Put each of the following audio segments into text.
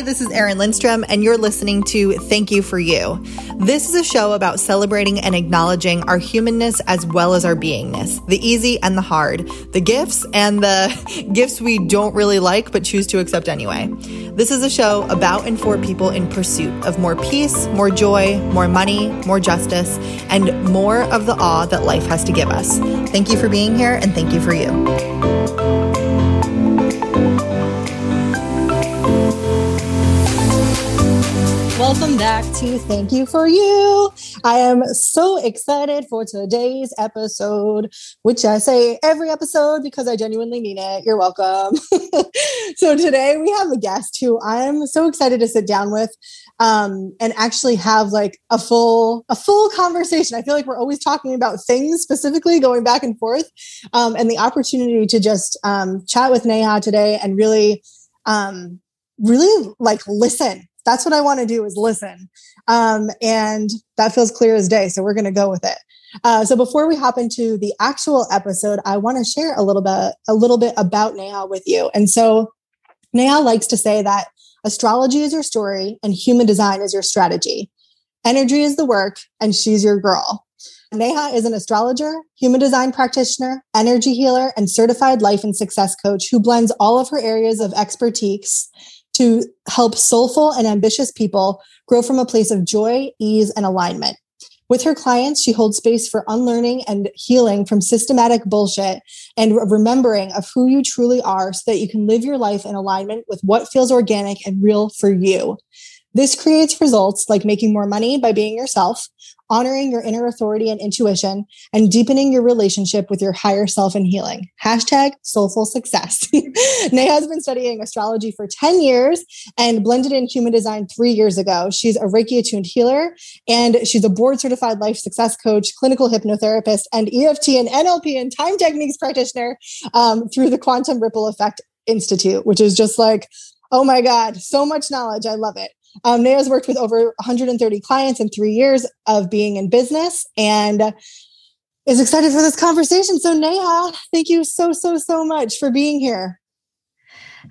This is Erin Lindstrom, and you're listening to Thank You for You. This is a show about celebrating and acknowledging our humanness as well as our beingness, the easy and the hard, the gifts and the gifts we don't really like but choose to accept anyway. This is a show about and for people in pursuit of more peace, more joy, more money, more justice, and more of the awe that life has to give us. Thank you for being here, and thank you for you. Welcome back to Thank You for You. I am so excited for today's episode, which I say every episode because I genuinely mean it. You're welcome. so today we have a guest who I am so excited to sit down with um, and actually have like a full a full conversation. I feel like we're always talking about things specifically, going back and forth, um, and the opportunity to just um, chat with Neha today and really um, really like listen that's what I want to do is listen. Um, and that feels clear as day. So we're going to go with it. Uh, so before we hop into the actual episode, I want to share a little bit, a little bit about Neha with you. And so Neha likes to say that astrology is your story and human design is your strategy. Energy is the work and she's your girl. Neha is an astrologer, human design practitioner, energy healer, and certified life and success coach who blends all of her areas of expertise to help soulful and ambitious people grow from a place of joy, ease, and alignment. With her clients, she holds space for unlearning and healing from systematic bullshit and remembering of who you truly are so that you can live your life in alignment with what feels organic and real for you. This creates results like making more money by being yourself, honoring your inner authority and intuition, and deepening your relationship with your higher self and healing. Hashtag soulful success. Neha has been studying astrology for 10 years and blended in human design three years ago. She's a Reiki attuned healer and she's a board certified life success coach, clinical hypnotherapist, and EFT and NLP and time techniques practitioner um, through the Quantum Ripple Effect Institute, which is just like, oh my God, so much knowledge. I love it. Um, Neha's worked with over 130 clients in three years of being in business and is excited for this conversation. So, Neha, thank you so, so, so much for being here.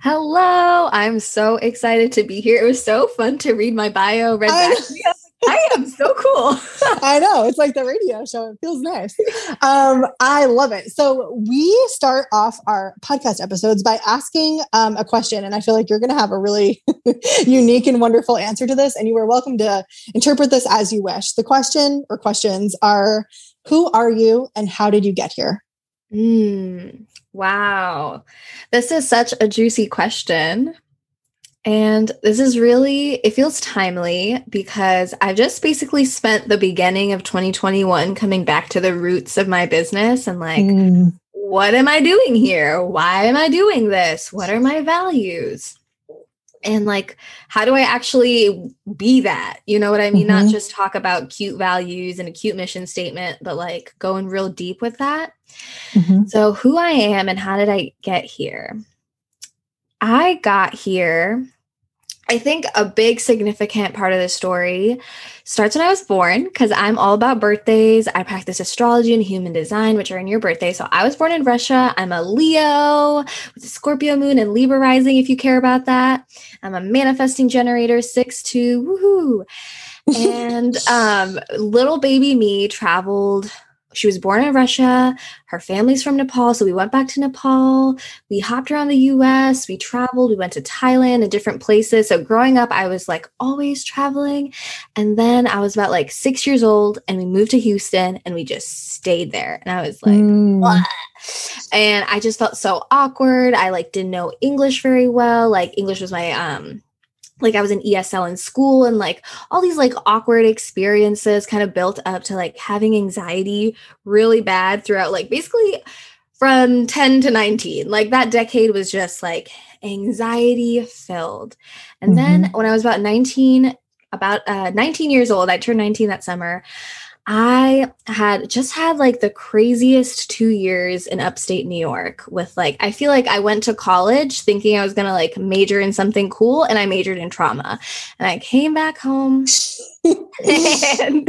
Hello. I'm so excited to be here. It was so fun to read my bio, read back. I am so cool. I know. It's like the radio show. It feels nice. Um, I love it. So we start off our podcast episodes by asking um, a question. And I feel like you're going to have a really unique and wonderful answer to this. And you are welcome to interpret this as you wish. The question or questions are Who are you and how did you get here? Mm, wow. This is such a juicy question. And this is really, it feels timely because I've just basically spent the beginning of 2021 coming back to the roots of my business and like, mm. what am I doing here? Why am I doing this? What are my values? And like, how do I actually be that? You know what I mean? Mm-hmm. Not just talk about cute values and a cute mission statement, but like going real deep with that. Mm-hmm. So, who I am and how did I get here? I got here, I think a big significant part of the story starts when I was born because I'm all about birthdays. I practice astrology and human design, which are in your birthday. So I was born in Russia. I'm a Leo with a Scorpio moon and Libra rising, if you care about that. I'm a manifesting generator, six two, woohoo. And um, little baby me traveled she was born in Russia. Her family's from Nepal. So we went back to Nepal. We hopped around the US. We traveled. We went to Thailand and different places. So growing up, I was like always traveling. And then I was about like six years old and we moved to Houston and we just stayed there. And I was like, mm. And I just felt so awkward. I like didn't know English very well. Like English was my um like I was in ESL in school and like all these like awkward experiences kind of built up to like having anxiety really bad throughout like basically from 10 to 19. Like that decade was just like anxiety filled. And mm-hmm. then when I was about 19, about uh, 19 years old, I turned 19 that summer. I had just had like the craziest two years in upstate New York with like, I feel like I went to college thinking I was going to like major in something cool and I majored in trauma. And I came back home. and,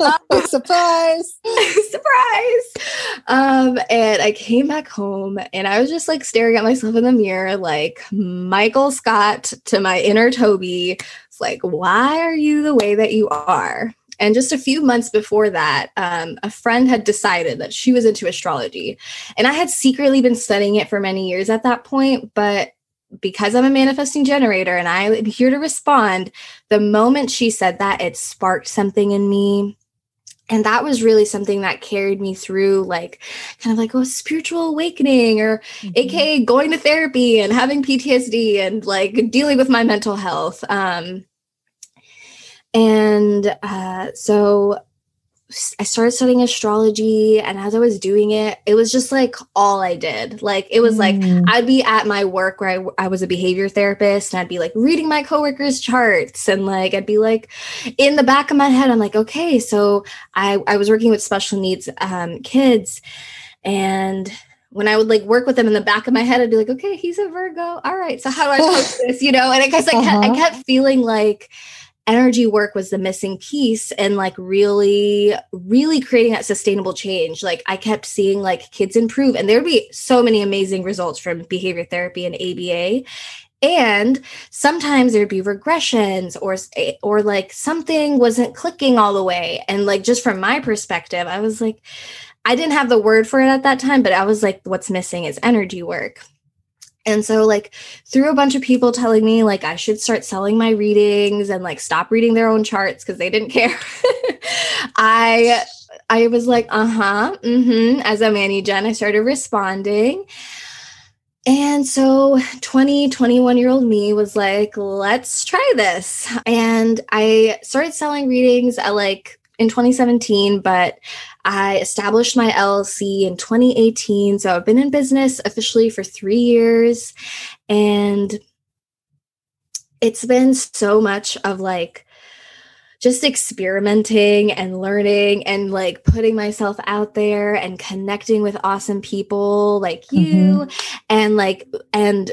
um, surprise surprise um and i came back home and i was just like staring at myself in the mirror like michael scott to my inner toby it's like why are you the way that you are and just a few months before that, um, a friend had decided that she was into astrology. And I had secretly been studying it for many years at that point. But because I'm a manifesting generator and I'm here to respond, the moment she said that, it sparked something in me. And that was really something that carried me through, like kind of like, oh, spiritual awakening, or mm-hmm. AKA going to therapy and having PTSD and like dealing with my mental health. Um, and uh, so I started studying astrology, and as I was doing it, it was just like all I did. Like, it was mm. like I'd be at my work where I, I was a behavior therapist, and I'd be like reading my coworkers' charts, and like I'd be like in the back of my head, I'm like, okay, so I, I was working with special needs um, kids, and when I would like work with them in the back of my head, I'd be like, okay, he's a Virgo. All right. So how do I post this? You know, and I guess I, uh-huh. kept, I kept feeling like energy work was the missing piece and like really really creating that sustainable change. Like i kept seeing like kids improve and there'd be so many amazing results from behavior therapy and aba and sometimes there'd be regressions or eh, or like something wasn't clicking all the way. And like just from my perspective i was like i didn't have the word for it at that time but i was like what's missing is energy work and so, like, through a bunch of people telling me, like, I should start selling my readings and like stop reading their own charts because they didn't care, I I was like, uh huh, mm hmm. As a Manny Jen, I started responding. And so 20, 21 year old me was like, let's try this. And I started selling readings at like in 2017, but I established my LLC in 2018. So I've been in business officially for three years. And it's been so much of like just experimenting and learning and like putting myself out there and connecting with awesome people like you mm-hmm. and like and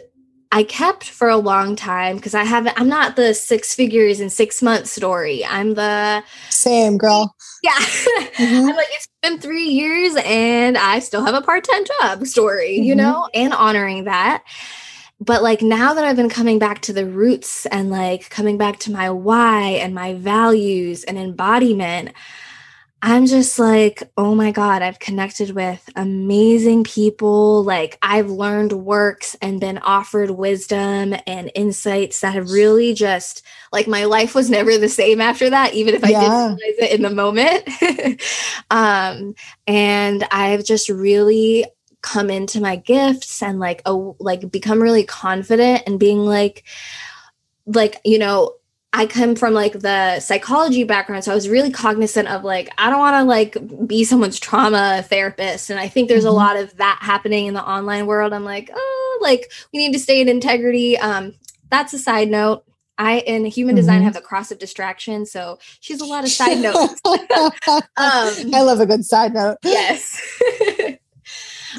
I kept for a long time because I haven't, I'm not the six figures in six months story. I'm the same girl. Yeah. Mm-hmm. I'm like, it's been three years and I still have a part time job story, mm-hmm. you know, and honoring that. But like now that I've been coming back to the roots and like coming back to my why and my values and embodiment, I'm just like, oh my God, I've connected with amazing people. Like, I've learned works and been offered wisdom and insights that have really just, like, my life was never the same after that, even if I yeah. didn't realize it in the moment. um, and I've just really come into my gifts and like, oh, like become really confident and being like, like, you know, I come from like the psychology background, so I was really cognizant of like I don't want to like be someone's trauma therapist, and I think there's mm-hmm. a lot of that happening in the online world. I'm like, oh, like we need to stay in integrity. Um, that's a side note. I in human design mm-hmm. have the cross of distraction, so she's a lot of side notes. um, I love a good side note. Yes.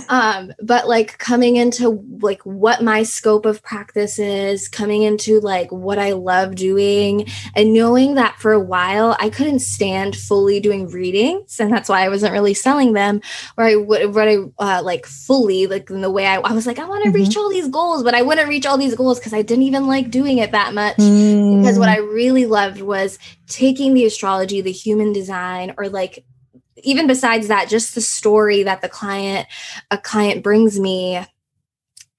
um but like coming into like what my scope of practice is coming into like what i love doing and knowing that for a while i couldn't stand fully doing readings and that's why i wasn't really selling them or i would what i uh, like fully like in the way i, I was like i want to mm-hmm. reach all these goals but i wouldn't reach all these goals because i didn't even like doing it that much mm. because what mm. i really loved was taking the astrology the human design or like even besides that just the story that the client a client brings me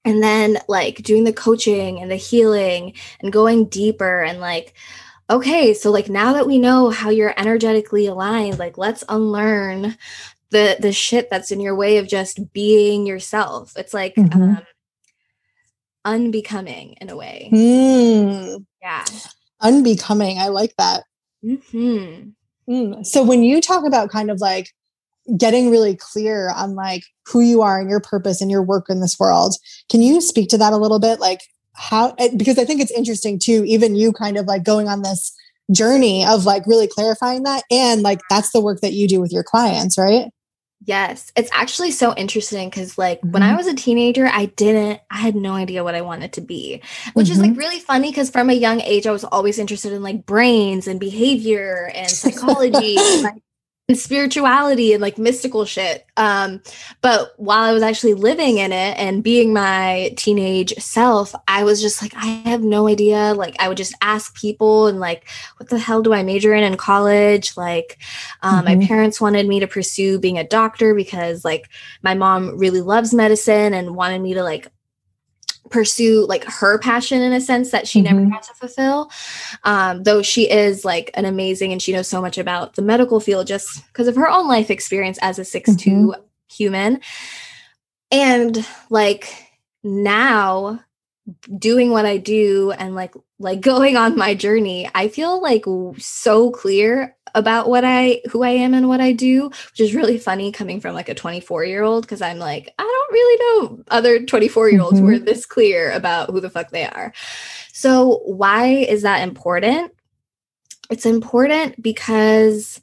and then like doing the coaching and the healing and going deeper and like okay so like now that we know how you're energetically aligned like let's unlearn the the shit that's in your way of just being yourself it's like mm-hmm. um unbecoming in a way mm. yeah unbecoming i like that mm-hmm. Mm. So when you talk about kind of like getting really clear on like who you are and your purpose and your work in this world, can you speak to that a little bit? Like how, eh, because I think it's interesting too, even you kind of like going on this journey of like really clarifying that and like that's the work that you do with your clients right Yes, it's actually so interesting because, like, mm-hmm. when I mm-hmm. was a teenager, I didn't, I had no idea what I wanted to be, which mm-hmm. is like mm-hmm. really funny because from a young age, I was always interested in like brains and behavior and psychology, and, like and spirituality and like mystical shit. Um, but while I was actually living in it and being my teenage self, I was just like, I have no idea. Like, I would just ask people and like, what the hell do I major in in college? Like, um, mm-hmm. my parents wanted me to pursue being a doctor because like my mom really loves medicine and wanted me to like pursue like her passion in a sense that she mm-hmm. never got to fulfill um, though she is like an amazing and she knows so much about the medical field just because of her own life experience as a 6 2 mm-hmm. human and like now doing what I do and like like going on my journey, I feel like so clear about what I who I am and what I do, which is really funny coming from like a 24 year old because I'm like I don't really know other 24 year olds mm-hmm. who are this clear about who the fuck they are. So why is that important? It's important because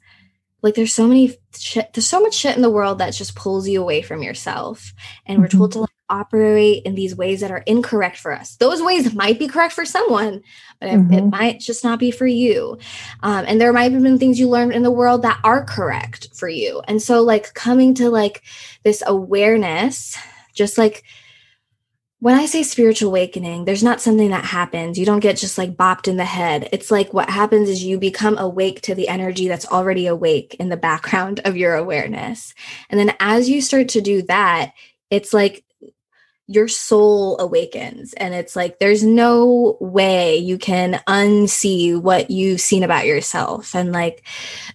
like there's so many shit there's so much shit in the world that just pulls you away from yourself and mm-hmm. we're told to like operate in these ways that are incorrect for us. Those ways might be correct for someone, but mm-hmm. it, it, might just not be for you. Um, and there might have been things you learned in the world that are correct for you. And so, like, coming to like this awareness, just like when I say spiritual awakening, there's not something that happens. You don't get just like bopped in the head. It's like what happens is you become awake to the energy that's already awake in the background of your awareness. And then as you start to do that, it's like your soul awakens and it's like there's no way you can unsee what you've seen about yourself and like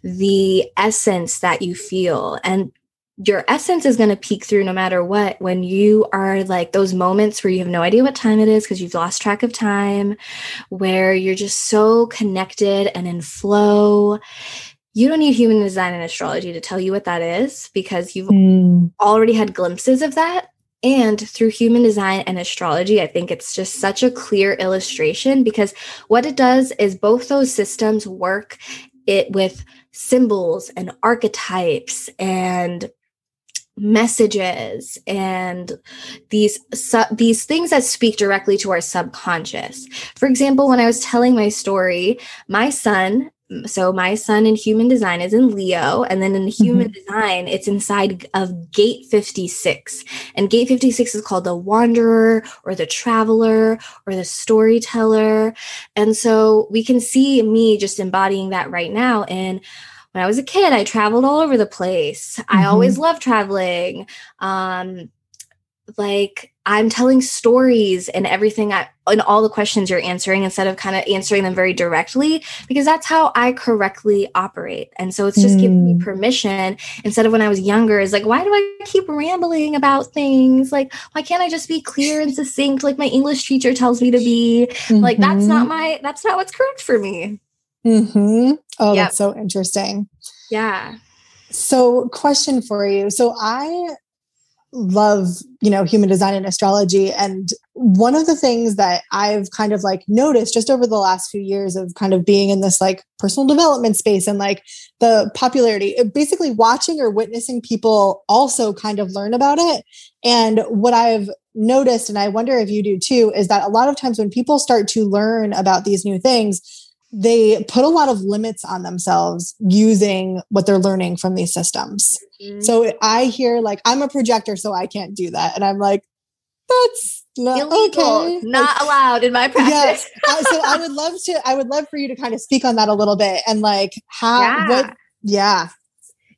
the essence that you feel and your essence is going to peek through no matter what when you are like those moments where you have no idea what time it is because you've lost track of time where you're just so connected and in flow you don't need human design and astrology to tell you what that is because you've mm. already had glimpses of that and through human design and astrology, I think it's just such a clear illustration because what it does is both those systems work it with symbols and archetypes and messages and these su- these things that speak directly to our subconscious. For example, when I was telling my story, my sun so my sun in human design is in Leo, and then in human mm-hmm. design, it's inside of gate 56. And gate 56 is called the wanderer or the traveler or the storyteller. And so we can see me just embodying that right now. And when I was a kid, I traveled all over the place. Mm-hmm. I always loved traveling. Um, like I'm telling stories and everything I, and all the questions you're answering instead of kind of answering them very directly because that's how I correctly operate. And so it's just mm. giving me mm. permission instead of when I was younger is like why do I keep rambling about things? Like why can't I just be clear and succinct like my English teacher tells me to be? Mm-hmm. Like that's not mm-hmm. my that's not what's correct for me. Mhm. Oh, yep. that's so interesting. Yeah. So, question for you. So, I love you know human design and astrology and one of the things that i've kind of like noticed just over the last few years of kind of being in this like personal development space and like the popularity basically watching or witnessing people also kind of learn about it and what i've noticed and i wonder if you do too is that a lot of times when people start to learn about these new things they put a lot of limits on themselves using what they're learning from these systems. Mm-hmm. So I hear like I'm a projector, so I can't do that, and I'm like, that's not illegal, okay. not like, allowed in my practice. yes. so I would love to. I would love for you to kind of speak on that a little bit and like how yeah. what. Yeah.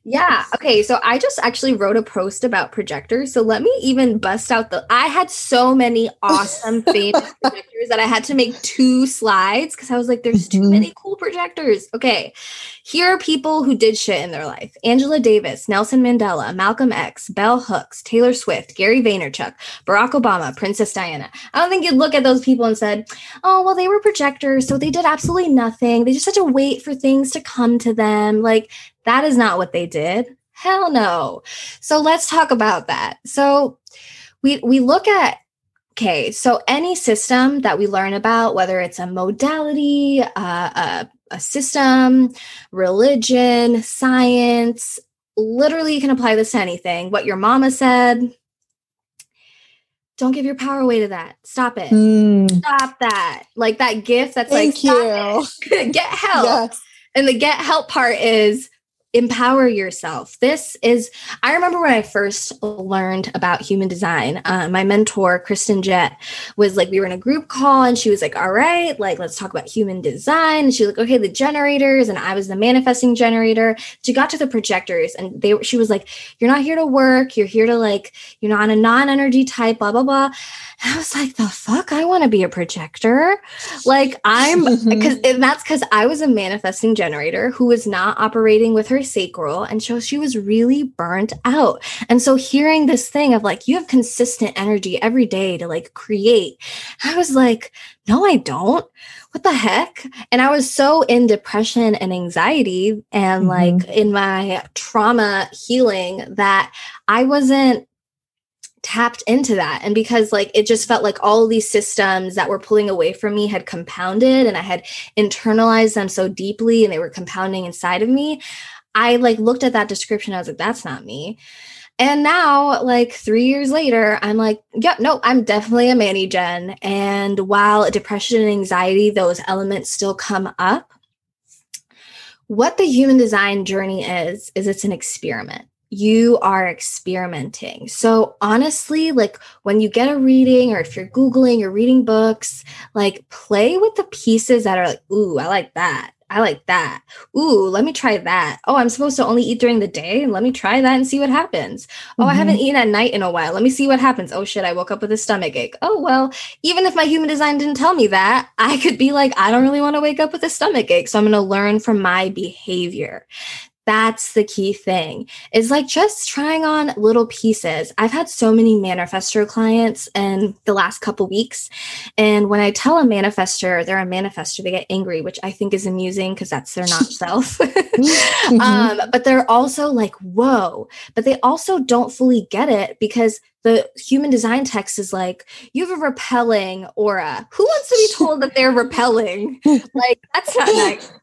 Yeah. Okay. So I just actually wrote a post about projectors. So let me even bust out the. I had so many awesome famous projectors that I had to make two slides because I was like, there's too mm-hmm. many cool projectors. Okay. Here are people who did shit in their life Angela Davis, Nelson Mandela, Malcolm X, Bell Hooks, Taylor Swift, Gary Vaynerchuk, Barack Obama, Princess Diana. I don't think you'd look at those people and said, oh, well, they were projectors. So they did absolutely nothing. They just had to wait for things to come to them. Like, that is not what they did. Hell no. So let's talk about that. So we we look at okay, so any system that we learn about, whether it's a modality, uh, a a system, religion, science. Literally, you can apply this to anything. What your mama said, don't give your power away to that. Stop it. Mm. Stop that. Like that gift that's Thank like, you. get help. Yes. And the get help part is empower yourself. This is, I remember when I first learned about human design, uh, my mentor, Kristen Jett, was like, we were in a group call and she was like, all right, like, let's talk about human design. And she was like, okay, the generators. And I was the manifesting generator. She got to the projectors and they, she was like, you're not here to work. You're here to like, you're not a non energy type, blah, blah, blah. And I was like, the fuck? I want to be a projector. Like, I'm, because that's because I was a manifesting generator who was not operating with her sacral. And so she was really burnt out. And so hearing this thing of like, you have consistent energy every day to like create, I was like, no, I don't. What the heck? And I was so in depression and anxiety and mm-hmm. like in my trauma healing that I wasn't tapped into that and because like it just felt like all these systems that were pulling away from me had compounded and i had internalized them so deeply and they were compounding inside of me I like looked at that description. I was like, that's not me. And now, like three years later, I'm like, yeah, no, I'm definitely a Manny Gen. And while depression and anxiety, those elements still come up, what the human design journey is, is it's an experiment. You are experimenting. So, honestly, like when you get a reading or if you're Googling or reading books, like play with the pieces that are like, ooh, I like that I like that. Ooh, let me try that. Oh, I'm supposed to only eat during the day. Let me try that and see what happens. Oh, mm-hmm. I haven't mm-hmm. eaten at night in a while. Let me see what happens. Oh shit, I woke up with a stomach ache. Oh, well, even if my human design didn't tell me that, I could be like, I don't really want to wake up with a stomach ache. So I'm going to learn from my behavior that's the key thing is like just trying on little pieces i've had so many manifester clients in the last couple weeks and when i tell a manifester they're a manifester they get angry which i think is amusing because that's their not self mm-hmm. um, but they're also like whoa but they also don't fully get it because the human design text is like you have a repelling aura. Who wants to be told that they're repelling? Like that's not nice.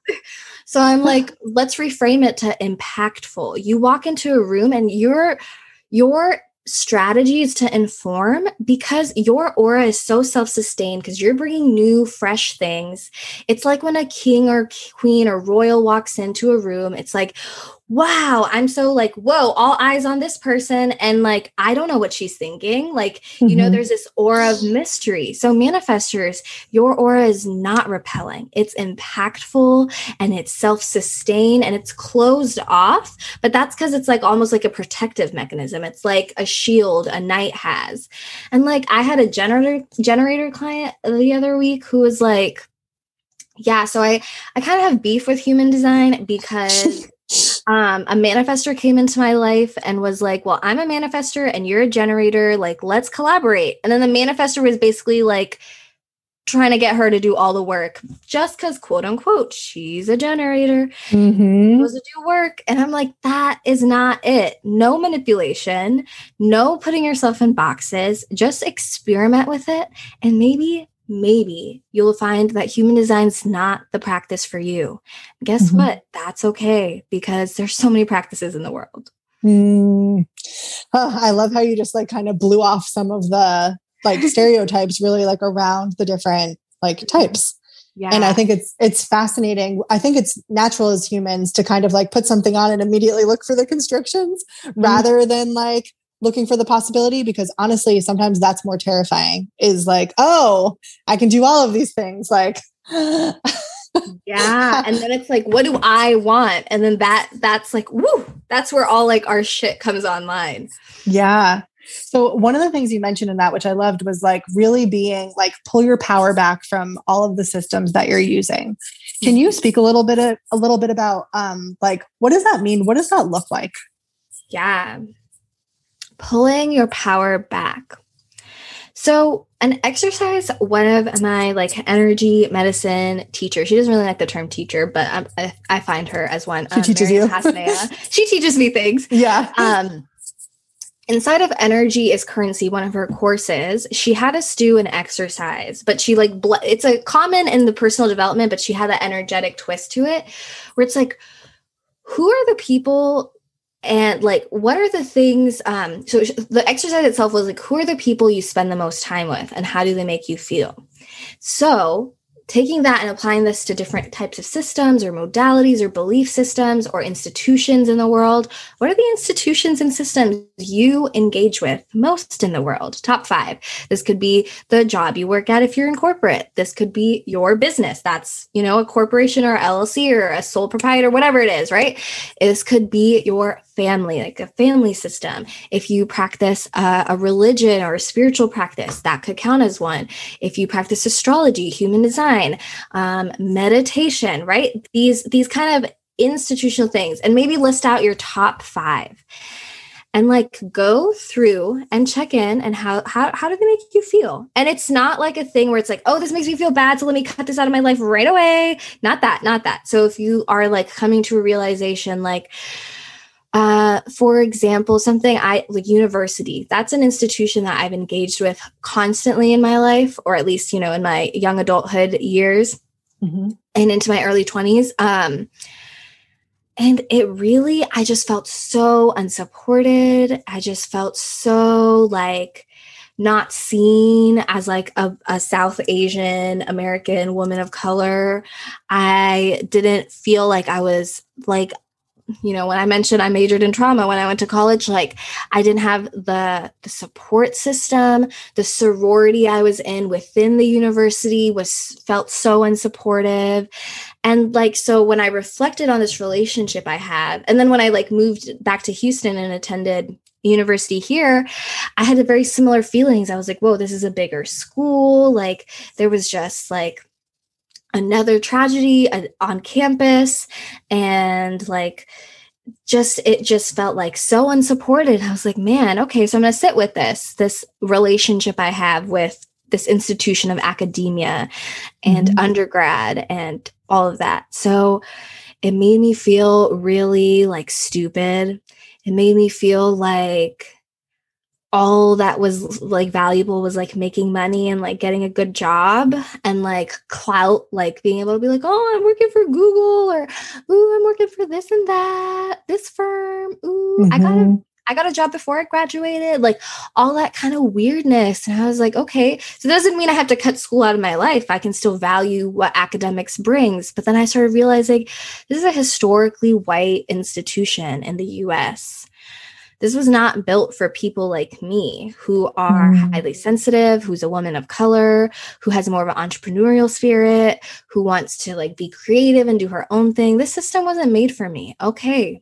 So I'm like, let's reframe it to impactful. You walk into a room and your your strategy is to inform because your aura is so self-sustained because you're bringing new fresh things. It's like when a king or queen or royal walks into a room it's like wow, I'm so like, whoa, all eyes on this person. And like, I don't know what she's thinking. Like, mm-hmm. you know, mm-hmm. there's this aura of mystery. So, manifestors, your aura is not repelling, it's impactful and it's self sustained and it's closed off. But that's because it's like almost like a protective mechanism. It's like a shield a knight has. And like, I had a generator generator client the other week who was like, yeah, so I I kind of have beef with human design because um, a manifester came into my life and was like, Well, I'm a manifester and you're a generator. Like, let's collaborate. And then the manifester was basically like trying to get her to do all the work just because, quote unquote, she's a generator. Mm-hmm. Supposed to do work. And I'm like, That is not it. No manipulation, no putting yourself in boxes. Just experiment with it and maybe maybe you'll find that human design is not the practice for you. Guess mm-hmm. what? That's okay because there's so many practices in the world. Mm. Oh, I love how you just like kind of blew off some of the like stereotypes really like around the different like types. Yeah. And I think it's it's fascinating. I think it's natural as humans to kind of like put something on and immediately look for the constrictions mm-hmm. rather than like looking for the possibility because honestly sometimes that's more terrifying is like oh i can do all of these things like yeah and then it's like what do i want? And then that that's like woo that's where all like our shit comes online. Yeah. So one of the things you mentioned in that which i loved was like really being like pull your power back from all of the systems that you're using. Can you mm-hmm. speak a little bit of, a little bit about um like what does that mean? What does that look like? Yeah pulling your power back. So, an exercise one of my like energy medicine teacher she doesn't really like the term teacher, but I, I find her as one. She um, teaches you. she teaches me things. Yeah. Um, inside of energy is currency one of her courses she had us do an exercise but she like bl- it's a common in the personal development but she had an energetic twist to it where it's like who are the people and like what are the things um so the exercise itself was like who are the people you spend the most time with and how do they make you feel so taking that and applying this to different types of systems or modalities or belief systems or institutions in the world. What are the institutions and systems you engage with most in the world? Top five. This could be the job you work at if you're in corporate. This could be your business. That's, you know, a corporation or LLC or a sole proprietor, whatever it is, right? This could be your family, like a family system. If you practice uh, a religion or a spiritual practice, that could count as one. If you practice astrology, human design, um, meditation, right? These these kind of institutional things, and maybe list out your top five. And like go through and check in and how how how do they make you feel? And it's not like a thing where it's like, oh, this makes me feel bad, so let me cut this out of my life right away. Not that, not that. So if you are like coming to a realization like, uh, for example, something I like university, that's an institution that I've engaged with constantly in my life, or at least, you know, in my young adulthood years mm-hmm. and into my early 20s. Um, and it really, I just felt so unsupported. I just felt so like not seen as like a, a South Asian American woman of color. I didn't feel like I was like you know when i mentioned i majored in trauma when i went to college like i didn't have the the support system. The sorority i was in within the university was felt so unsupportive. And like so when i reflected on this relationship i had and then when i like moved back to houston and attended university here i had a very similar feelings. I was like whoa this is a bigger school. Like there was just like another tragedy uh, on campus and like just it just felt like so unsupported. I was like man okay so i'm going to sit with this this relationship i have with this institution of academia and mm-hmm. undergrad and all of that. So it made me feel really like stupid. It made me feel like all that was like valuable was like making money and like getting a good job and like clout like being able to be like oh i'm working for google or ooh i'm working for this and that this firm ooh mm-hmm. i got a mm-hmm. Got a job before I graduated, like all that kind of weirdness. And I was like, okay, so that doesn't mean I have to cut school out of my life. I can still value what academics brings. But then I started realizing this is a historically white institution in the US this was not built for people like me who are mm. highly sensitive, who's a woman of color, who has more of an entrepreneurial spirit, who wants to like be creative and do her own thing. This system wasn't made for me. Okay,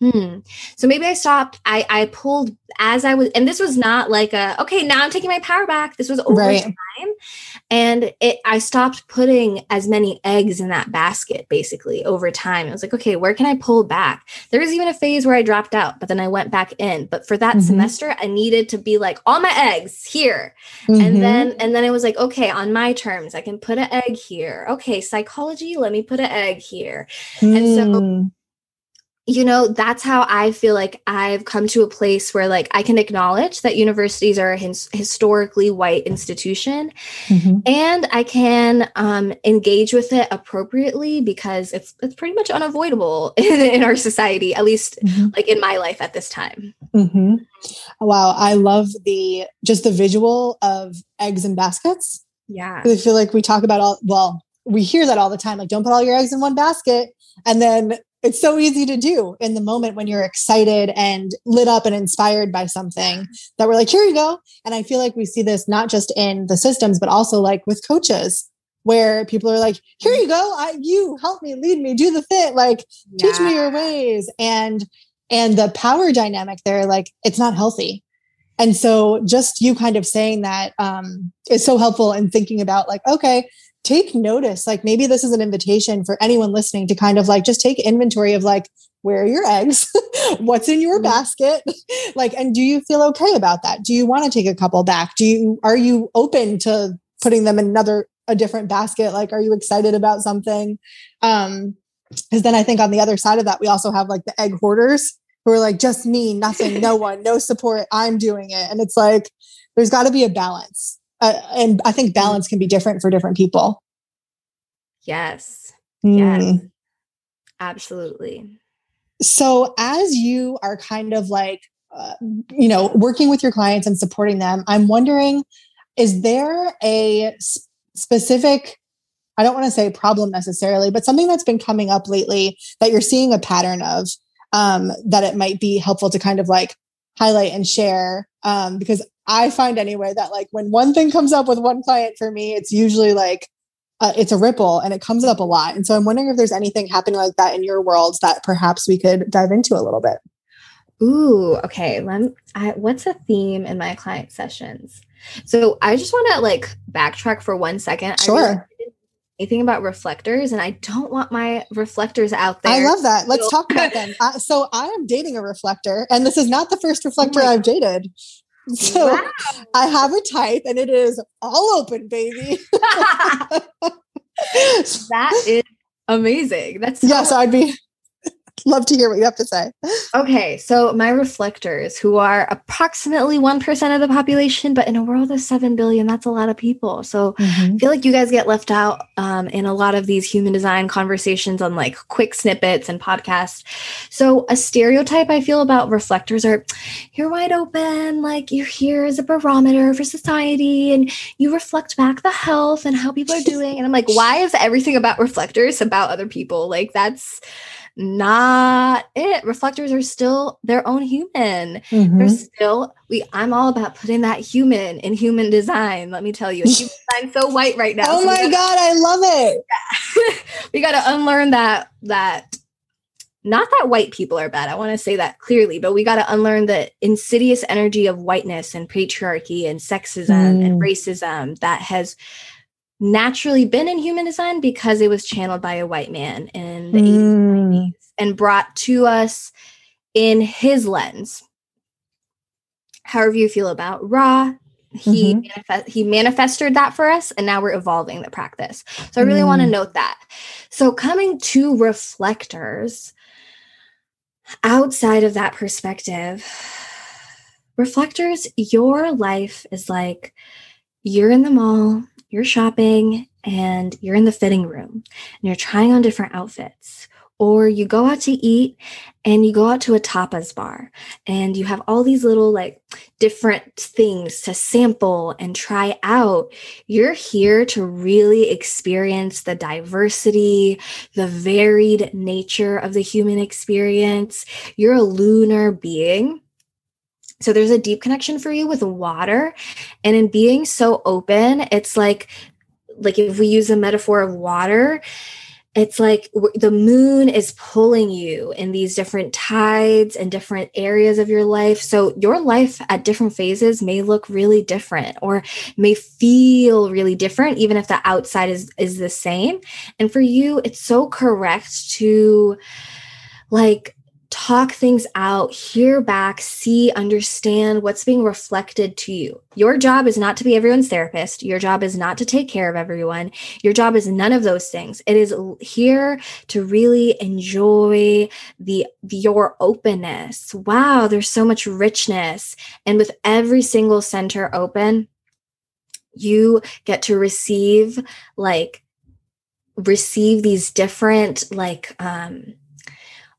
Hmm. So maybe I stopped. I I pulled as I was, and this was not like a okay. Now I'm taking my power back. This was over right. time, and it. I stopped putting as many eggs in that basket. Basically, over time, I was like, okay, where can I pull back? There was even a phase where I dropped out, but then I went back in. But for that mm-hmm. semester, I needed to be like all my eggs here, mm-hmm. and then and then it was like, okay, on my terms, I can put an egg here. Okay, psychology, let me put an egg here, mm. and so hmm you know that's how i feel like i've come to a place where like i can acknowledge that universities are a his- historically white institution mm-hmm. and i can um, engage with it appropriately because it's it's pretty much unavoidable in, in our society at least mm-hmm. like in my life at this time mm-hmm. wow i love the just the visual of eggs and baskets yeah i feel like we talk about all well we hear that all the time like don't put all your eggs in one basket and then it's so easy to do in the moment when you're excited and lit up and inspired by something that we're like, here you go. And I feel like we see this not just in the systems, but also like with coaches where people are like, here you go. I, you help me, lead me, do the thing, like yeah. teach me your ways. And, and the power dynamic there, like it's not healthy. And so just you kind of saying that um, is so helpful in thinking about like, okay, take notice. Like maybe this is an invitation for anyone listening to kind of like just take inventory of like, where are your eggs? What's in your mm-hmm. basket? like, and do you feel okay about that? Do you want to take a couple back? Do you, are you open to putting them in another, a different basket? Like, are you excited about something? Um, because then I think on the other side of that, we also have like the egg hoarders who are like just me, nothing, no one, no support. I'm doing it, and it's like there's got to be a balance, uh, and I think Mm-hmm. balance can be different for different people. Yes. Yes. Mm. Absolutely. So, as you are kind of like, uh, you know, working with your clients and supporting them, I'm wondering is there a s- specific, I don't want to say problem necessarily, but something that's been coming up lately that you're seeing a pattern of um, that it might be helpful to kind of like highlight and share? Um, because I find anyway that like when one thing comes up with one client for me, it's usually like, uh, it's a ripple and it comes up a lot. And so I'm wondering if there's anything happening like that in your world that perhaps we could dive into a little bit. Ooh, okay. Let me, I, what's a theme in my client sessions? So I just want to like backtrack for one second. Sure. Anything about reflectors, and I don't want my reflectors out there. I love that. Let's talk about them. Uh, so I am dating a reflector, and this is not the first reflector my I've dated. So Wow. I have a type, and it is all open, baby. that is amazing. That's so yeah, so I'd be love to hear what you have to say. Okay, so my reflectors, who are approximately 1% of the population, but in a world of 7 billion, that's a lot of people. So I feel like you guys get left out um, in a lot of these human design conversations on like quick snippets and podcasts. So, a stereotype I feel about reflectors are you're wide open, like you're here as a barometer for society, and you reflect back the health and how people are doing. And I'm like, why is everything about reflectors about other people? Like, that's not it. Reflectors are still their own human. Mhm. They're still we. I'm all about putting that human in human design. Let me tell you, human design so white right now. Oh so my gotta- god, I love it. we got to unlearn that that not that white people are bad i want to say that clearly but we got to unlearn the insidious energy of whiteness and patriarchy and sexism and Mm. racism that has naturally been in human design because it was channeled by a white man in the 80s and Mm. 90s and brought to us in his lens however you feel about ra he Mhm. manifest he manifested that for us and now we're evolving the practice so i really want to Mm. note that so coming to reflectors outside of that perspective reflectors your life is like you're in the mall you're shopping and you're in the fitting room and you're trying on different outfits or you go out to eat and you go out to a tapas bar and you have all these little like different things to sample and try out. You're here to really experience the diversity, the varied nature of the human experience. You're a lunar being. So there's a deep connection for you with water. And in being so open, it's like like if we use a metaphor of water, it's like the moon is pulling you in these different tides and different areas of your life. So your life at different phases may look really different or may feel really different, even if the outside is is the same. And for you, it's so correct to like talk things out, hear back, see, understand what's being reflected to you. Your job is not to be everyone's therapist. Your job is not to take care of everyone. Your job is none of those things. It is here to really enjoy the, your openness. Wow, there's so much richness. And with every single center open, you get to receive like receive these different like um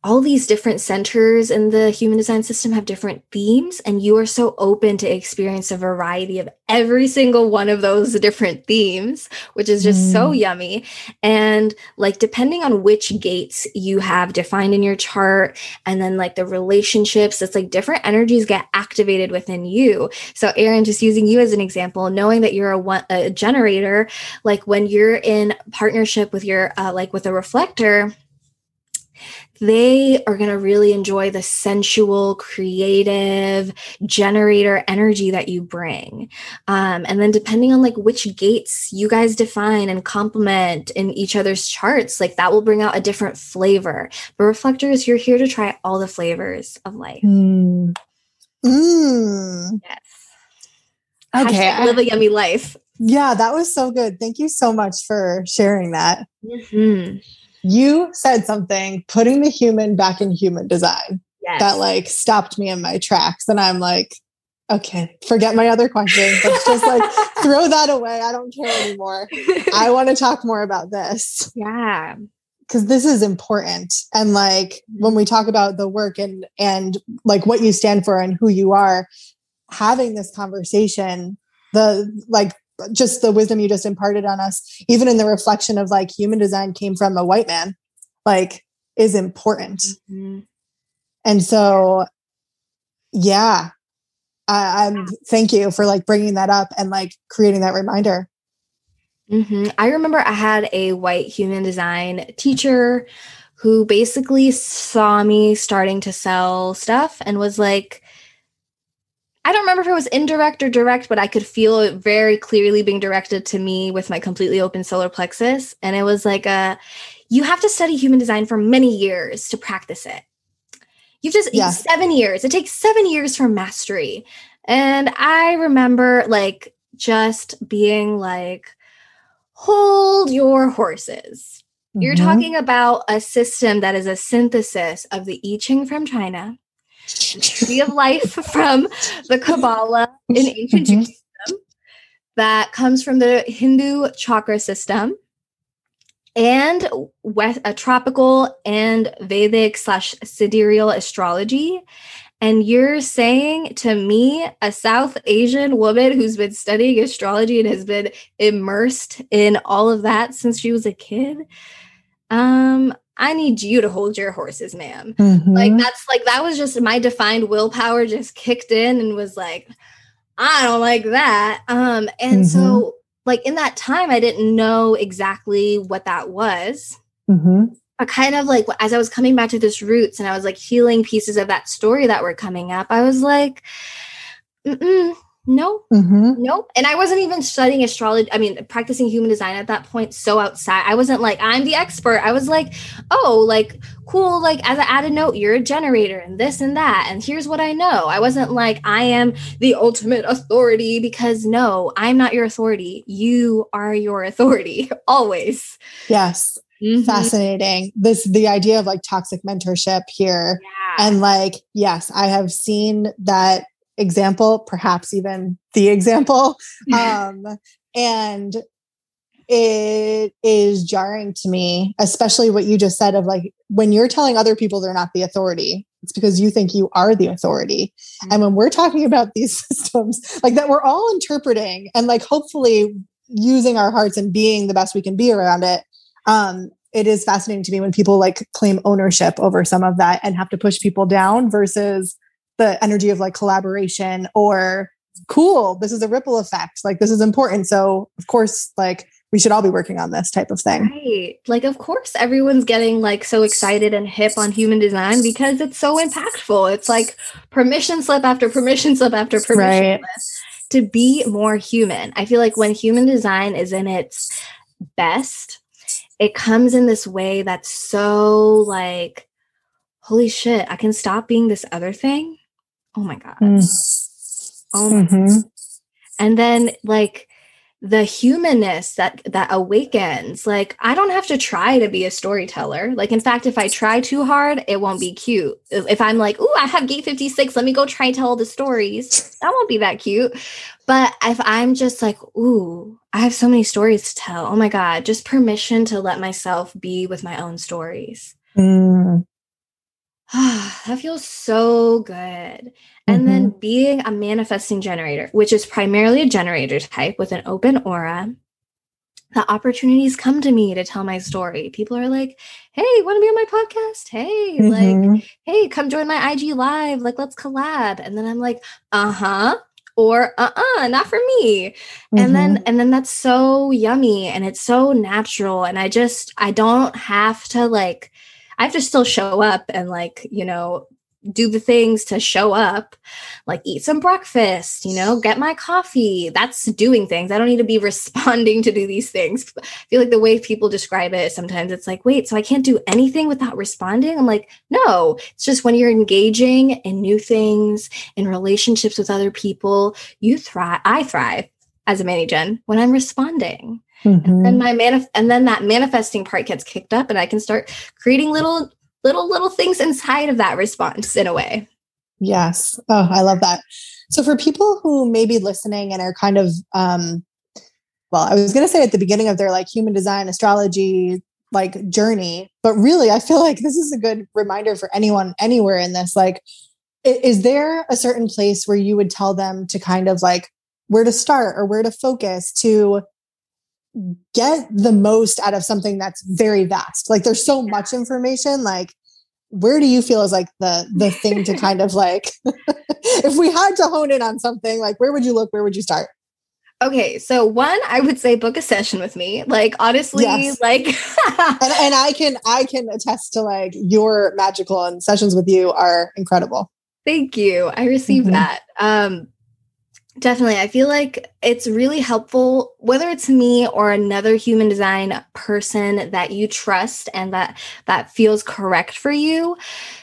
all these different centers in the human design system have different themes and you are so open to experience a variety of every single one of those different themes which is just so Mm. yummy and like depending on which gates you have defined in your chart and then like the relationships it's like different energies get activated within you so Erin just using you as an example knowing that you're a, one, a generator like when you're in partnership with your uh, like with a reflector they are going to really enjoy the sensual, creative generator energy that you bring. Um, and then, depending on like which gates you guys define and complement in each other's charts, like that will bring out a different flavor. But reflectors, you're here to try all the flavors of life. Mm. Mm. Yes. Okay. Hashtag live a yummy life. yeah, that was so good. Thank you so much for sharing that. Mhm. You said something, putting the human back in human design. yes. that like stopped me in my tracks. And I'm like, okay, forget my other questions. Let's just like throw that away. I don't care anymore. I want to talk more about this. Yeah. Cause this is important. And like when we talk about the work and and like what you stand for and who you are, having this conversation, the like just the wisdom you just imparted on us, even in the reflection of like human design came from a white man, like is important. Mm-hmm. And so yeah, I, am thank you for like bringing that up and like creating that reminder. Mm-hmm. I remember I had a white human design teacher who basically saw me starting to sell stuff and was like, I don't remember if it was indirect or direct, but I could feel it very clearly being directed to me with my completely open solar plexus. And it was like a, you have to study human design for many years to practice it. You've just yeah. seven years. It takes seven years for mastery. And I remember like just being like, hold your horses. Mm-hmm. You're talking about a system that is a synthesis of the I Ching from China, tree of life from the Kabbalah in ancient mm-hmm. Judaism, that comes from the Hindu chakra system, and west, a tropical and Vedic slash sidereal astrology. And you're saying to me, a South Asian woman who's been studying astrology and has been immersed in all of that since she was a kid, um, I need you to hold your horses, ma'am. Mm-hmm. Like that's like that was just my defined willpower just kicked in and was like, I don't like that. Um, and mm-hmm. so like in that time, I didn't know exactly what that was. Mm-hmm. Kind of like as I was coming back to this roots and I was like healing pieces of that story that were coming up, I was like, Mm-mm, no, mm-hmm. nope. And I wasn't even studying astrology. I mean, practicing human design at that point. So outside, I wasn't like, I'm the expert. I was like, oh, like, cool. Like, as I add a note, you're a generator and this and that. And here's what I know. I wasn't like, I am the ultimate authority because no, I'm not your authority. You are your authority always. Yes. Mm-hmm. Fascinating. This, the idea of like toxic mentorship here. Yeah. And like, yes, I have seen that example, perhaps even the example. Um, and it is jarring to me, especially what you just said of like when you're telling other people they're not the authority, it's because you think you are the authority. Mm-hmm. And when we're talking about these systems, like that we're all interpreting and like hopefully using our hearts and being the best we can be around it. Um, it is fascinating to me when people like claim ownership over some of that and have to push people down versus the energy of like collaboration or cool this is a ripple effect like this is important so of course like we should all be working on this type of thing. Right. Like of course everyone's getting like so excited and hip on human design because it's so impactful. It's like permission slip after permission slip after permission right. slip to be more human. I feel like when human design is in its best it comes in this way that's so like holy shit i can stop being this other thing oh my god mm. oh my mm-hmm. and then like the humanness that that awakens like i don't have to try to be a storyteller like in fact if i try too hard it won't be cute if i'm like oh i have gate 56 let me go try and tell all the stories that won't be that cute but if i'm just like ooh i have so many stories to tell oh my god just permission to let myself be with my own stories mm. that feels so good. And mm-hmm. then being a manifesting generator, which is primarily a generator type with an open aura, the opportunities come to me to tell my story. People are like, hey, want to be on my podcast? Hey, mm-hmm. like, hey, come join my IG live. Like, let's collab. And then I'm like, uh huh. Or uh uh-uh, uh, not for me. Mm-hmm. And then, mm-hmm. and then that's so yummy and it's so natural. And I just, I don't have to like, I have to still show up and like, you know, do the things to show up, like eat some breakfast, you know, get my coffee. That's doing things. I don't need to be responding to do these things. I feel like the way people describe it, sometimes it's like, wait, so I can't do anything without responding? I'm like, no, it's just when you're engaging in new things, in relationships with other people, you thrive. I thrive as a mani gen when I'm responding. Mm-hmm. And then my manif- and then that manifesting part gets kicked up and I can start creating little little little things inside of that response in a way. Yes. Oh, I love that. So for people who may be listening and are kind of um well, I was going to say at the beginning of their like human design astrology like journey, but really I feel like this is a good reminder for anyone anywhere in this like is there a certain place where you would tell them to kind of like where to start or where to focus to get the most out of something that's very vast like there's so much information like where do you feel is like the the thing to kind of like if we had to hone in on something like where would you look where would you start Okay, so one, I would say book a session with me. Like honestly, yes. like and, and I can I can attest to like your magical and sessions with you are incredible. Thank you. I received mm-hmm. that. Um Definitely. I feel like it's really helpful, whether it's me or another human design person that you trust and that that feels correct for you.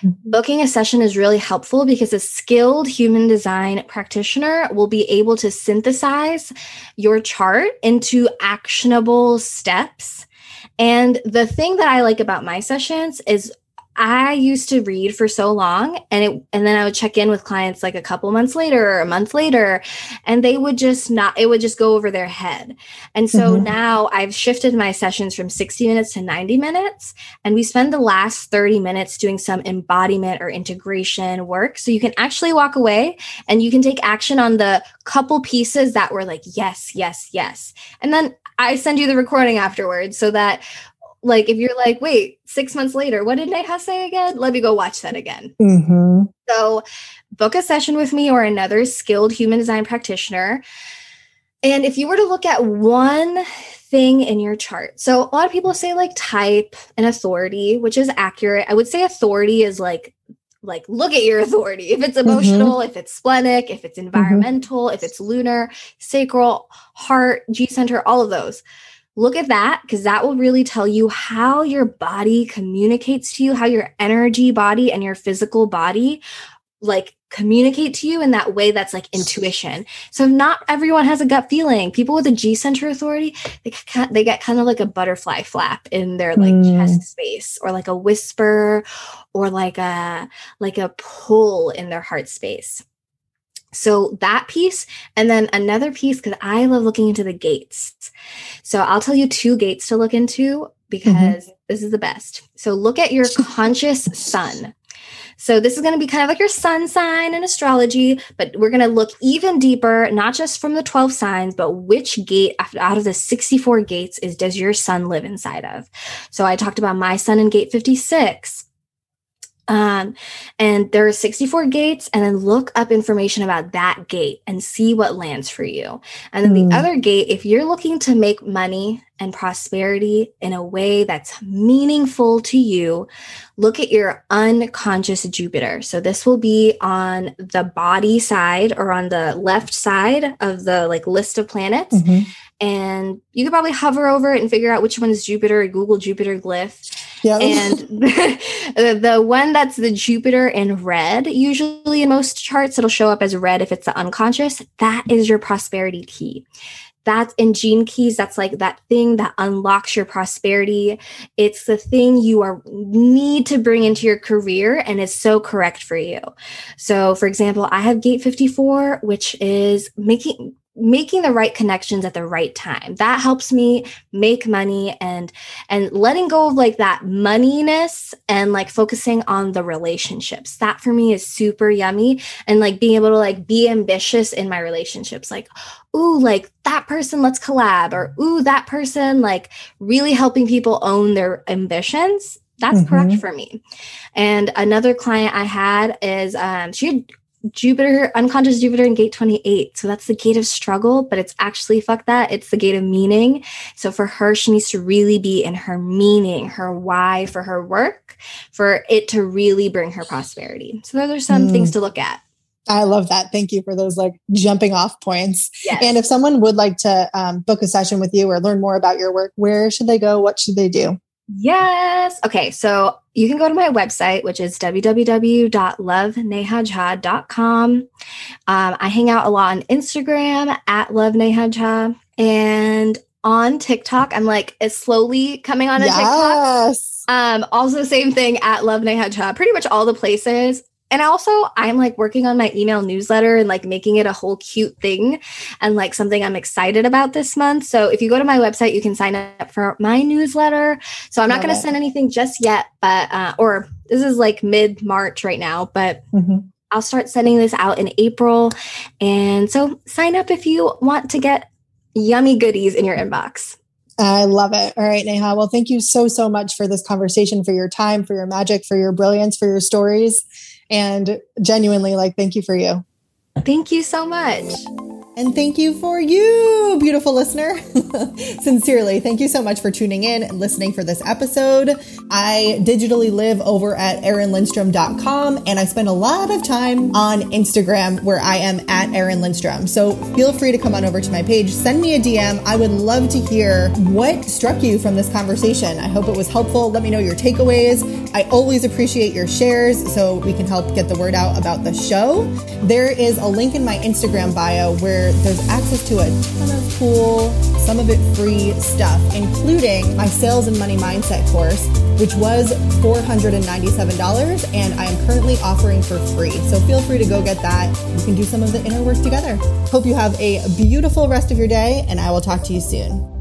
Mm-hmm. Booking a session is really helpful because a skilled human design practitioner will be able to synthesize your chart into actionable steps. And the thing that I like about my sessions is I used to read for so long and it and then I would check in with clients like a couple months later or a month later and they would just not it would just go over their head. And so mm-hmm. now I've shifted my sessions from 60 minutes to 90 minutes and we spend the last 30 minutes doing some embodiment or integration work so you can actually walk away and you can take action on the couple pieces that were like yes, yes, yes. And then I send you the recording afterwards so that like if you're like, wait, six months later, what did Neha say again? Let me go watch that again. Mm-hmm. So book a session with me or another skilled human design practitioner. And if you were to look at one thing in your chart, so a lot of people say like type and authority, which is accurate. I would say authority is like like look at your authority if it's mm-hmm. emotional mm-hmm. if it's splenic if it's mm-hmm. environmental mm-hmm. if it's lunar sacral heart g center all of those look at that because that will really tell you how your body communicates to you, how your energy body and your physical body like communicate to you in that way that's like intuition. So not everyone has a gut feeling. People with a G center authority, they they get kind of like a butterfly flap in their like mm. chest space or like a whisper or like a like a pull in their heart space. So that piece, and then another piece, because I love looking into the gates. So I'll tell you two gates to look into mm-hmm. because mm-hmm. this is the best. So look at your conscious sun. So this is going to be kind of like your sun sign in astrology, but we're going to look even deeper, not just from the 12 signs, but which gate out of the 64 gates is does your sun live inside of? So I talked about my sun in gate 56. Um, and there are 64 gates, and then look up information about that gate and see what lands for you. And then mm. the other gate, if you're looking to make money and prosperity in a way that's meaningful to you, look at your unconscious Jupiter. So this will be on the body side or on the left side of the like list of planets. Mm-hmm. And you could probably hover over it and figure out which one is Jupiter, Google Jupiter glyph. Yeah. And the, the one that's the Jupiter in red, usually in most charts, it'll show up as red if it's the unconscious. That is your prosperity key that's in gene keys that's like that thing that unlocks your prosperity. It's the thing you are need to bring into your career and is so correct for you. So for example i have gate 54 which is making making the right connections at the right time. That helps me make money and and letting go of like that moneyness and like focusing on the relationships. That for me is super yummy. And like being able to like be ambitious in my relationships like ooh like that person let's collab or ooh that person like really helping people own their ambitions. That's mm-hmm. correct for me. And another client i had is um she had Jupiter, unconscious Jupiter in gate 28. So that's the gate of struggle, but it's actually fuck that. It's the gate of meaning. So for her, she needs to really be in her meaning, her why for her work, for it to really bring her prosperity. So those are some mm. things to look at. I love that. Thank you for those like jumping off points. Yes. And if someone would like to um, book a session with you or learn more about your work, where should they go? What should they do? Yes. Okay. So you can go to my website, which is www.lovenehajha.com. Um, I hang out a lot on Instagram at Love And on TikTok. I'm like, it's slowly coming on a yes. TikTok. Um, also same thing at Love pretty much all the places. And also, I'm like working on my email newsletter and like making it a whole cute thing and like something I'm excited about this month. So if you go to my website, you can sign up for my newsletter. So I'm not going to send anything just yet, but, uh, or this is like mid March right now, but mm-hmm. I'll start sending this out in April. And so sign up if you want to get yummy goodies in your inbox. I love it. All right, Neha. Well, thank you so, so much for this conversation, for your time, for your magic, for your brilliance, for your stories. And genuinely, like, thank you for you. Thank you so much. And thank you for you, beautiful listener. Sincerely, thank you so much for tuning in and listening for this episode. I digitally live over at erinlindstrom.com and I spend a lot of time on Instagram where I am at Erin Lindstrom. So feel free to come on over to my page, send me a DM. I would love to hear what struck you from this conversation. I hope it was helpful. Let me know your takeaways. I always appreciate your shares so we can help get the word out about the show. There is a link in my Instagram bio where there's access to a ton of cool, some of it free stuff, including my sales and money mindset course, which was $497 and I am currently offering for free. So feel free to go get that. We can do some of the inner work together. Hope you have a beautiful rest of your day and I will talk to you soon.